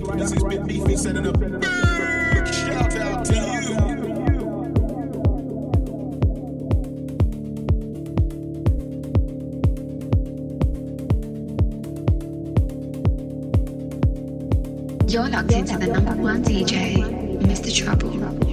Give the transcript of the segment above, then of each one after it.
Big Shout out to you. You're locked into the number one DJ, Mr. Trouble.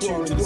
Tuned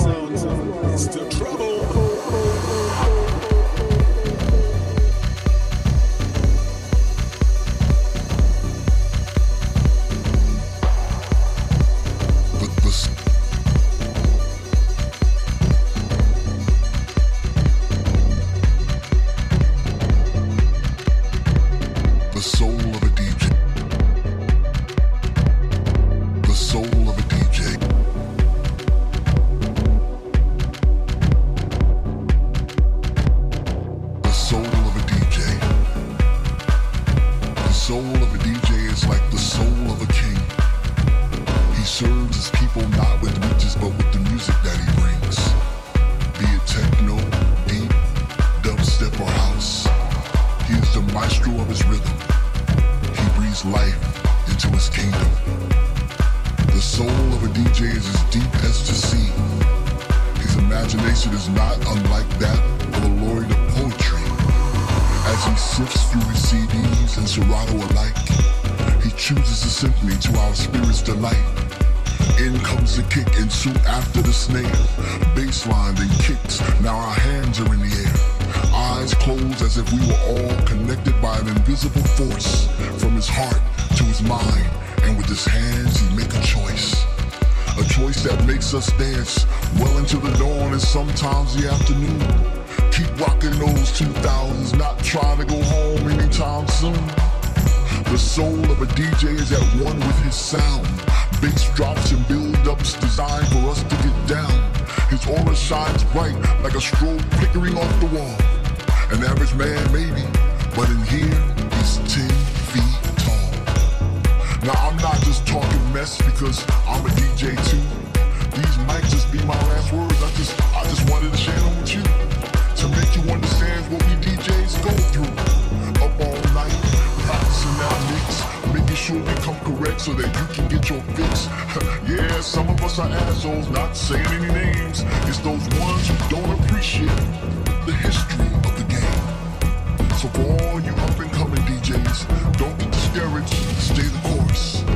that makes us dance well into the dawn and sometimes the afternoon. Keep rocking those 2000s, not trying to go home anytime soon. The soul of a DJ is at one with his sound. Bass drops and build-ups designed for us to get down. His aura shines bright like a strobe flickering off the wall. An average man maybe, but in here he's 10 feet tall. Now I'm not just talking mess because A DJ too. These might just be my last words. I just I just wanted to share them with you. To make you understand what we DJs go through. Up all night, practicing our mix, making sure we come correct so that you can get your fix. yeah, some of us are assholes, not saying any names. It's those ones who don't appreciate the history of the game. So for all you up and coming DJs, don't get discouraged, stay the course.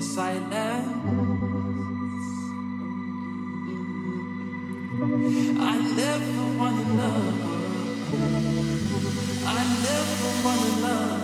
the silence. I never wanna love. I never wanna love.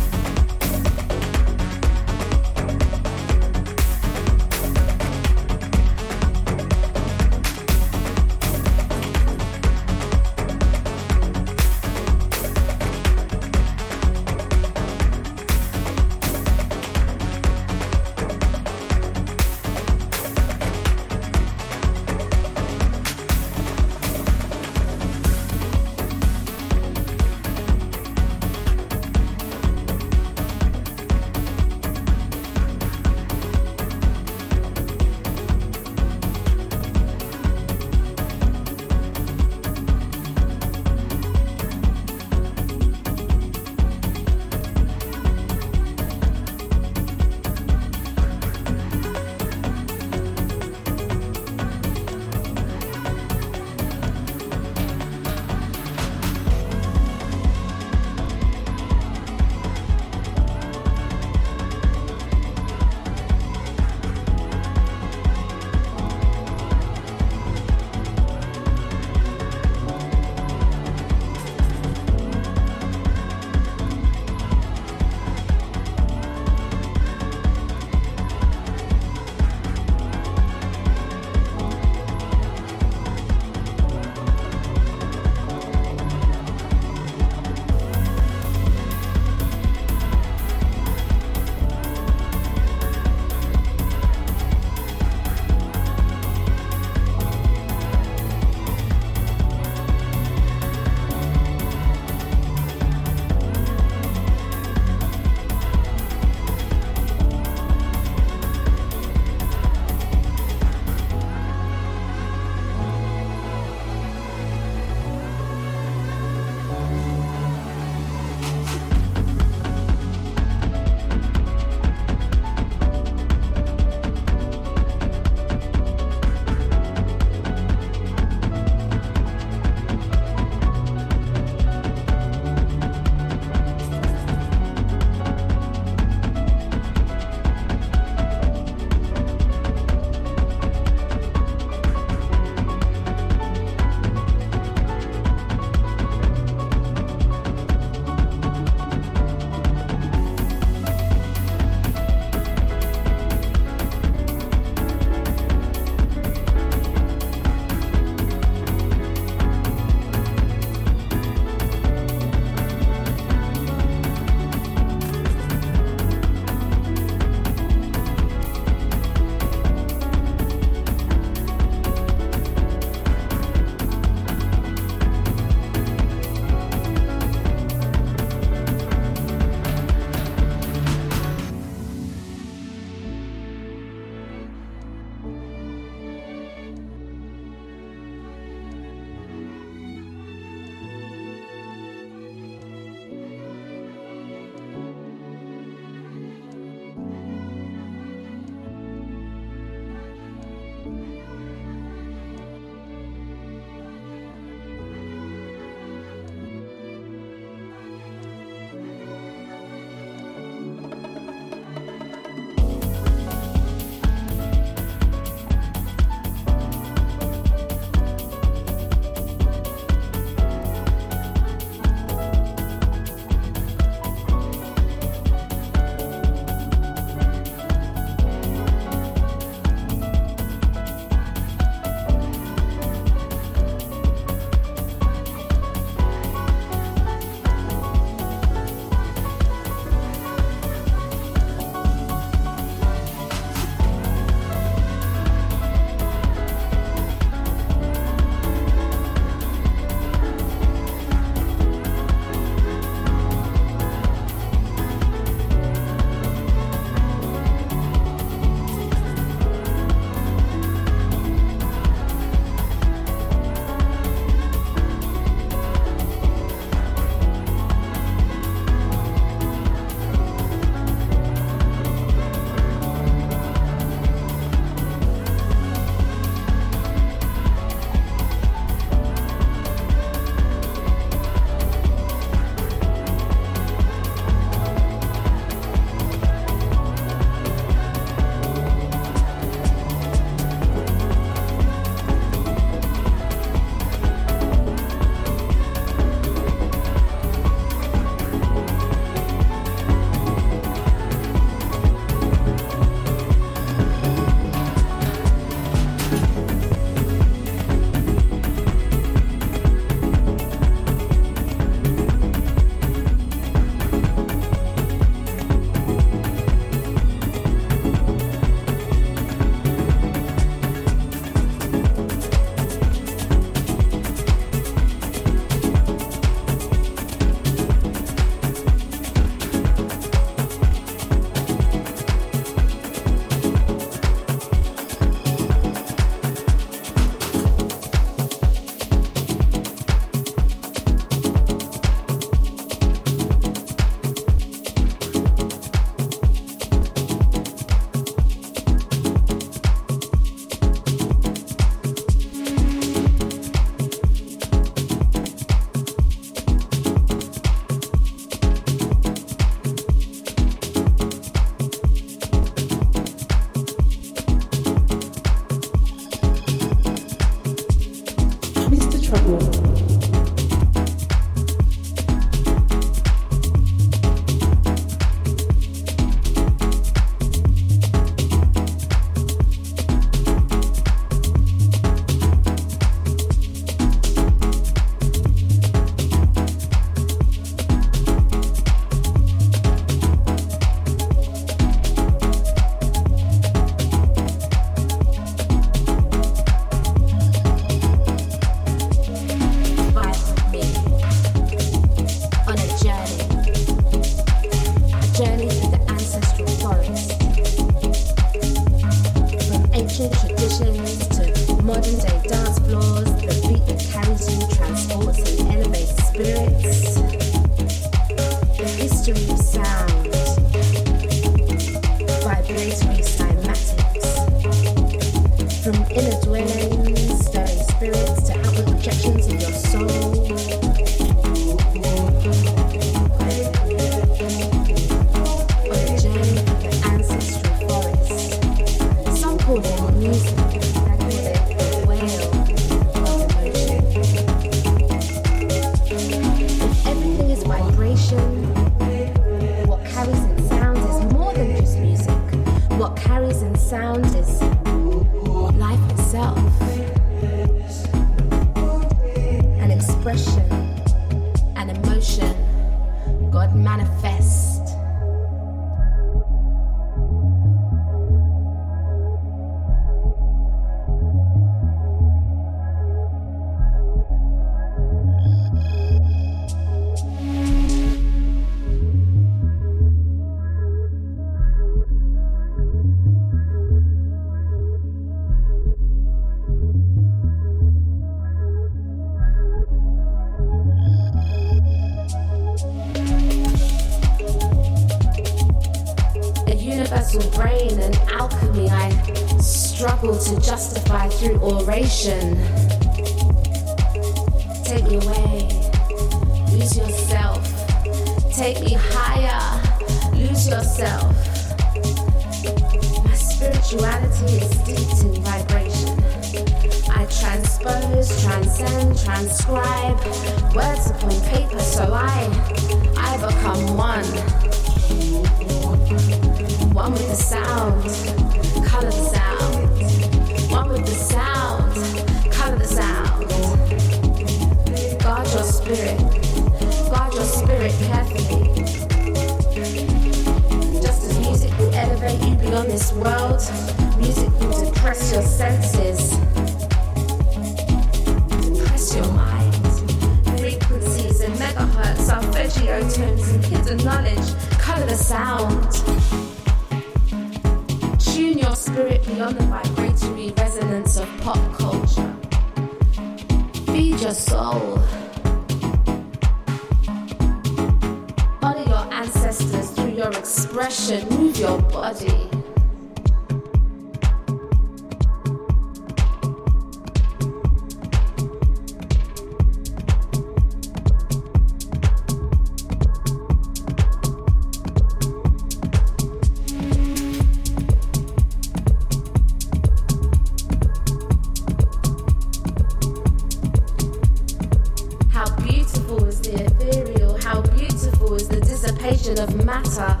beautiful is the ethereal? How beautiful is the dissipation of matter?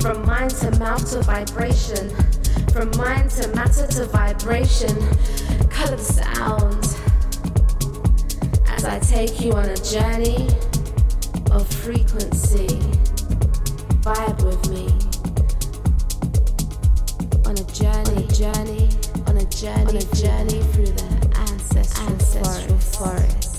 From mind to mouth to vibration. From mind to matter to vibration. Colored sound. As I take you on a journey of frequency. Vibe with me. On a journey, journey, on a journey, on a journey through the ancestral, ancestral forest. forest.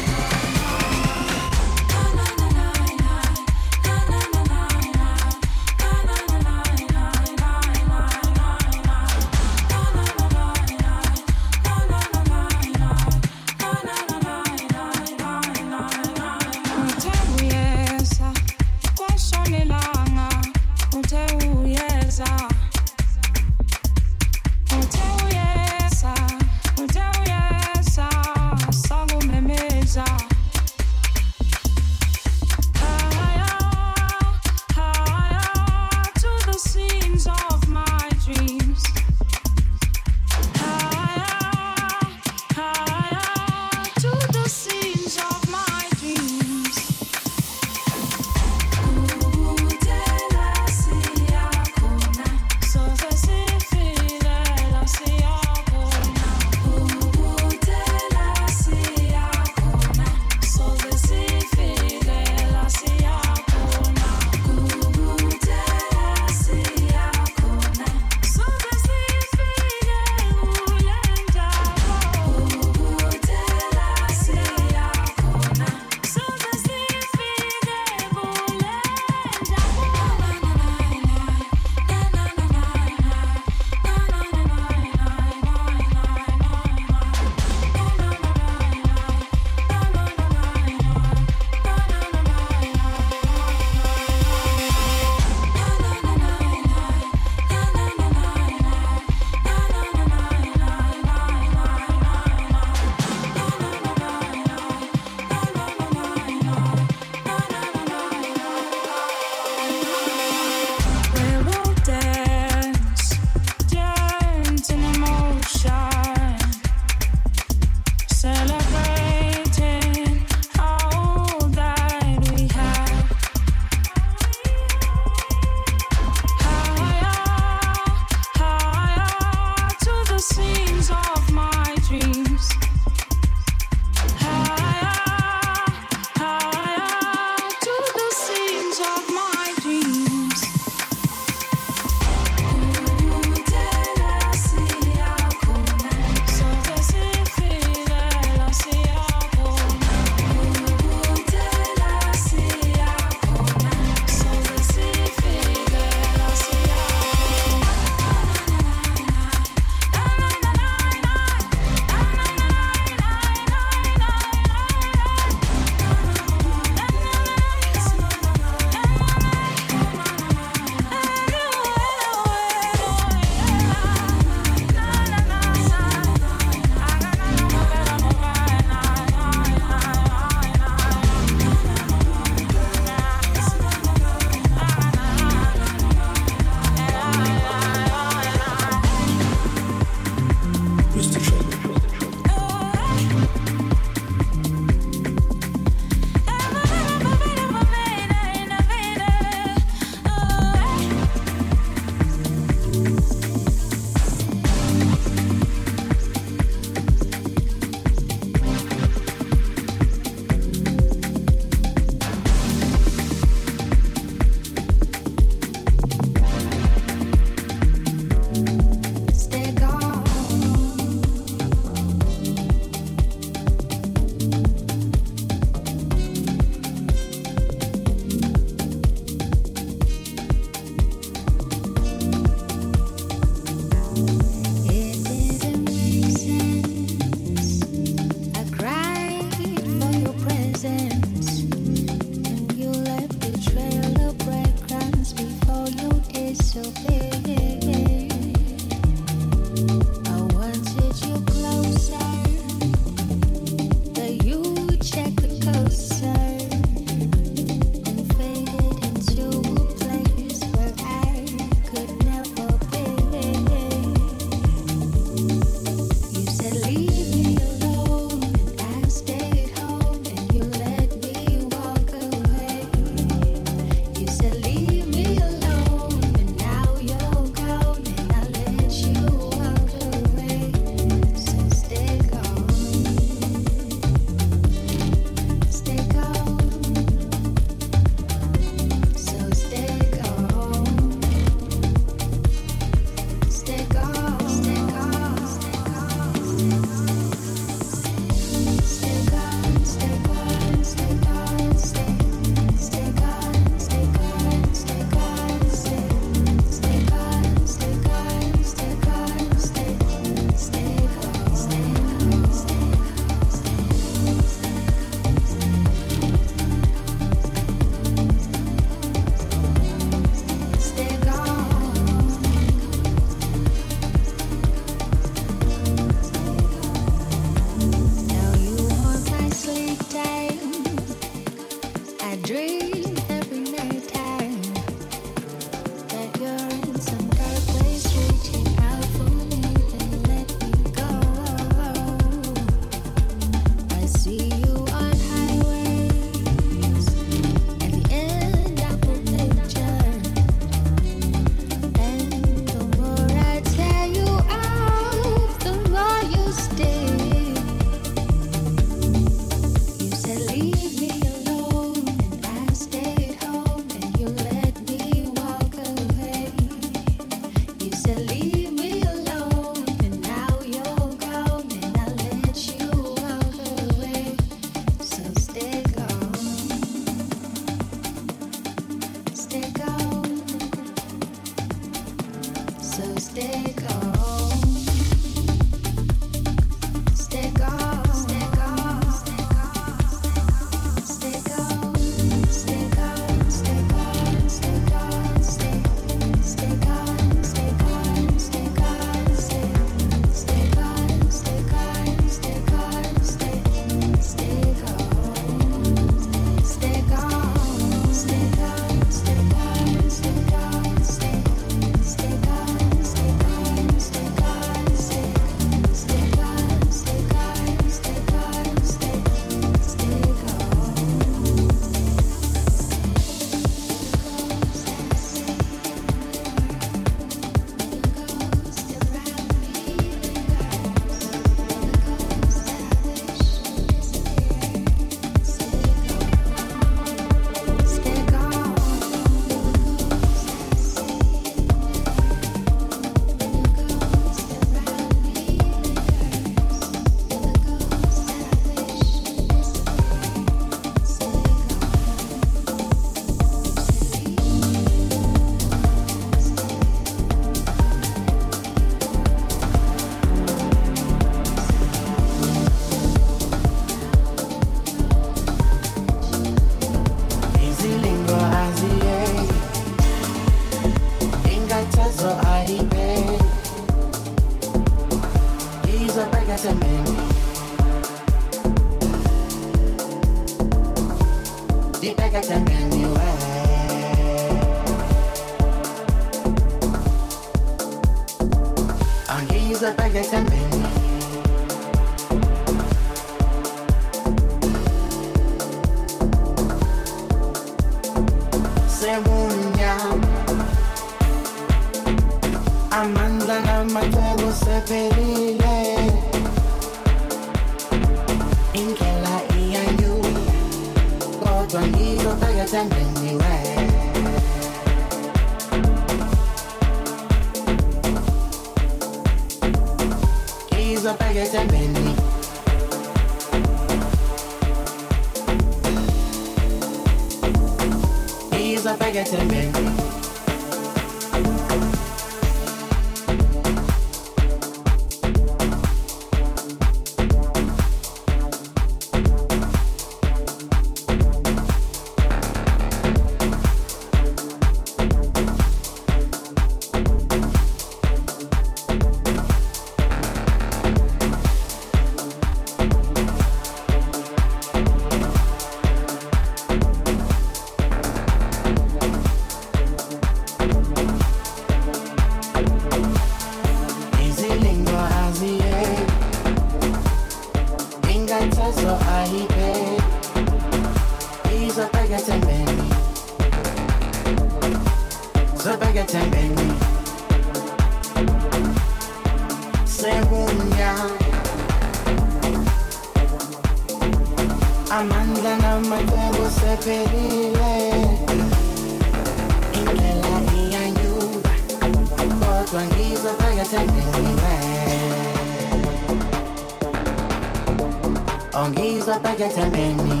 tropege tembeni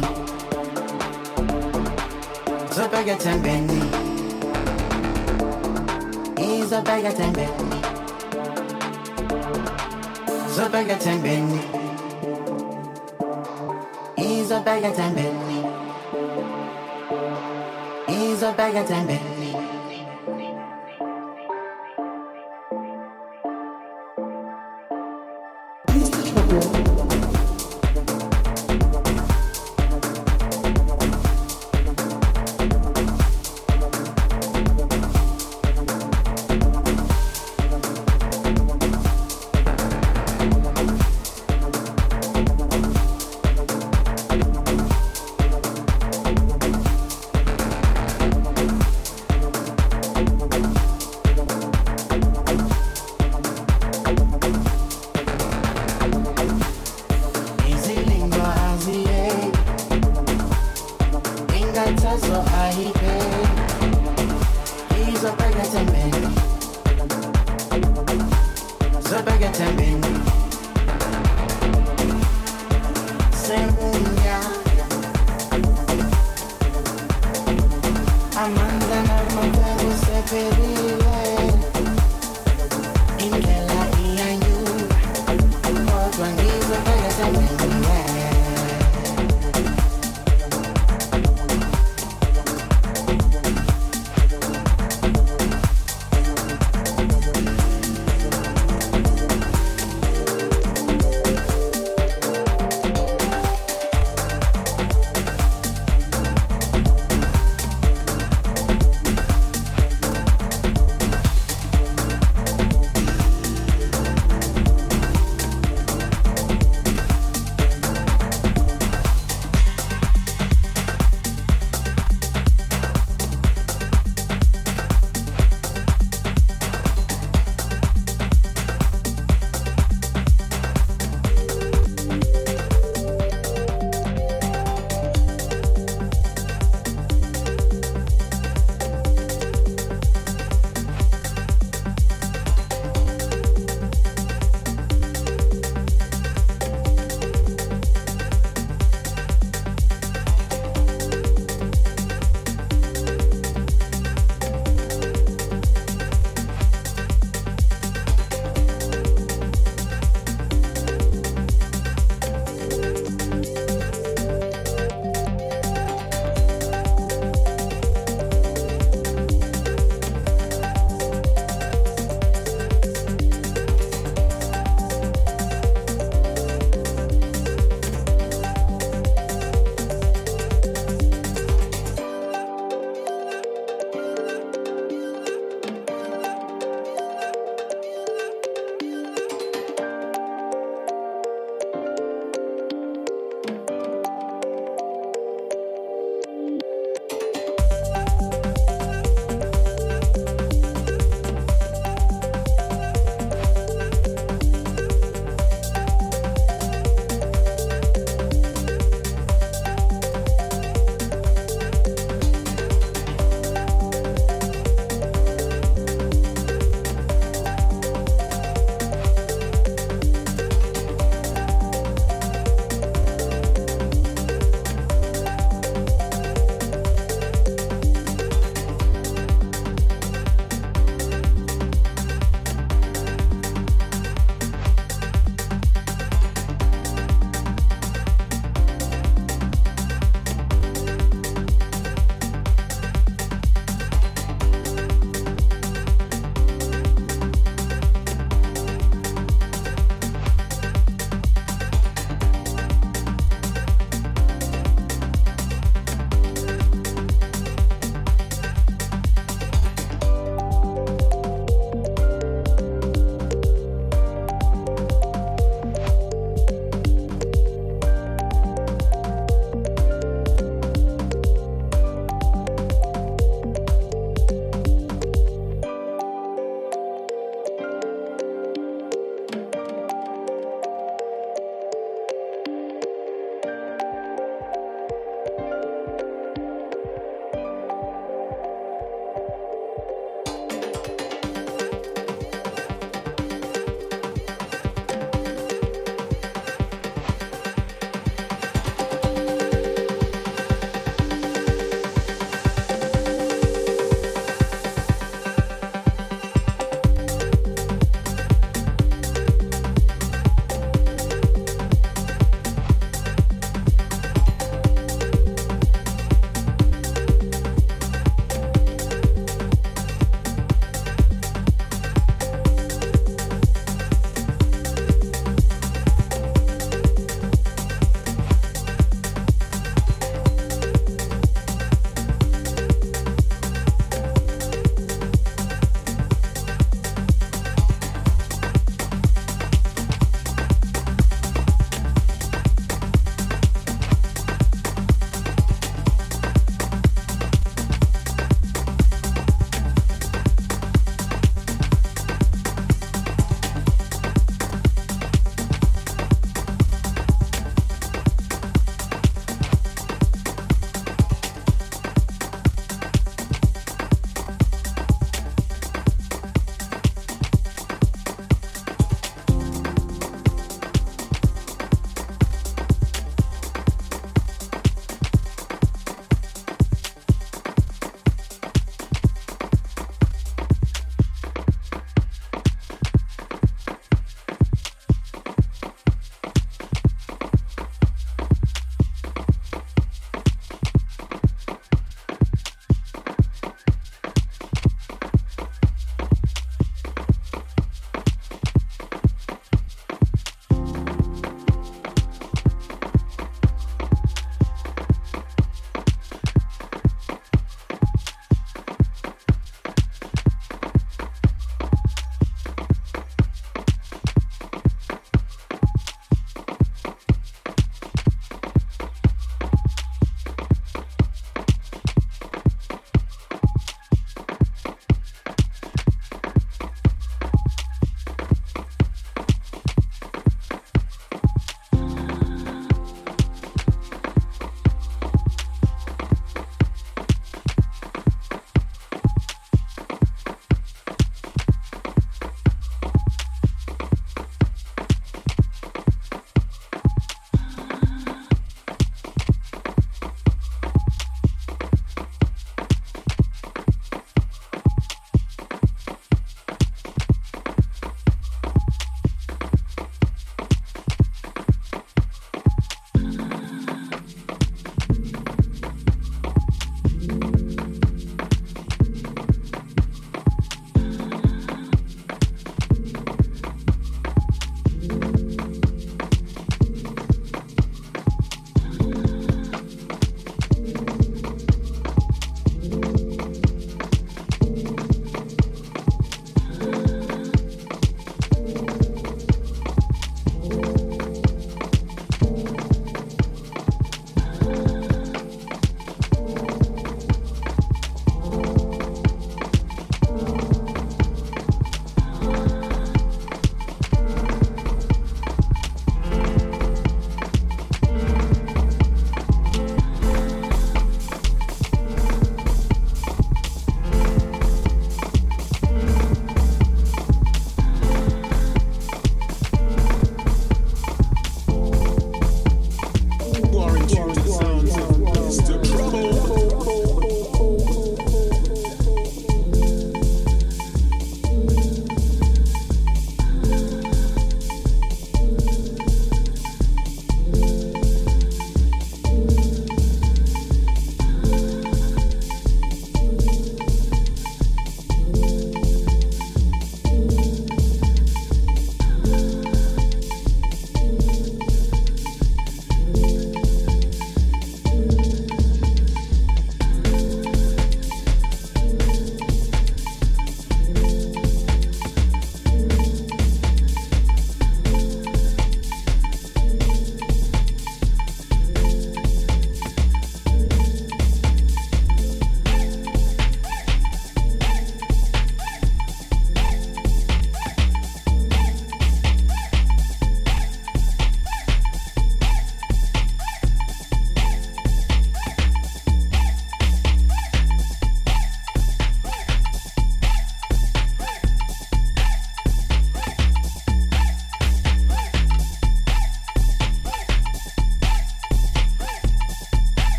tropege tembeni izopege tembeni zopege tembeni izopege tembeni izopege tembeni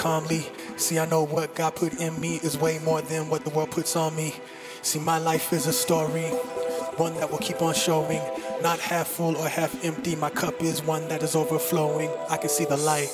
calmly. See, I know what God put in me is way more than what the world puts on me. See, my life is a story, one that will keep on showing. Not half full or half empty, my cup is one that is overflowing. I can see the light.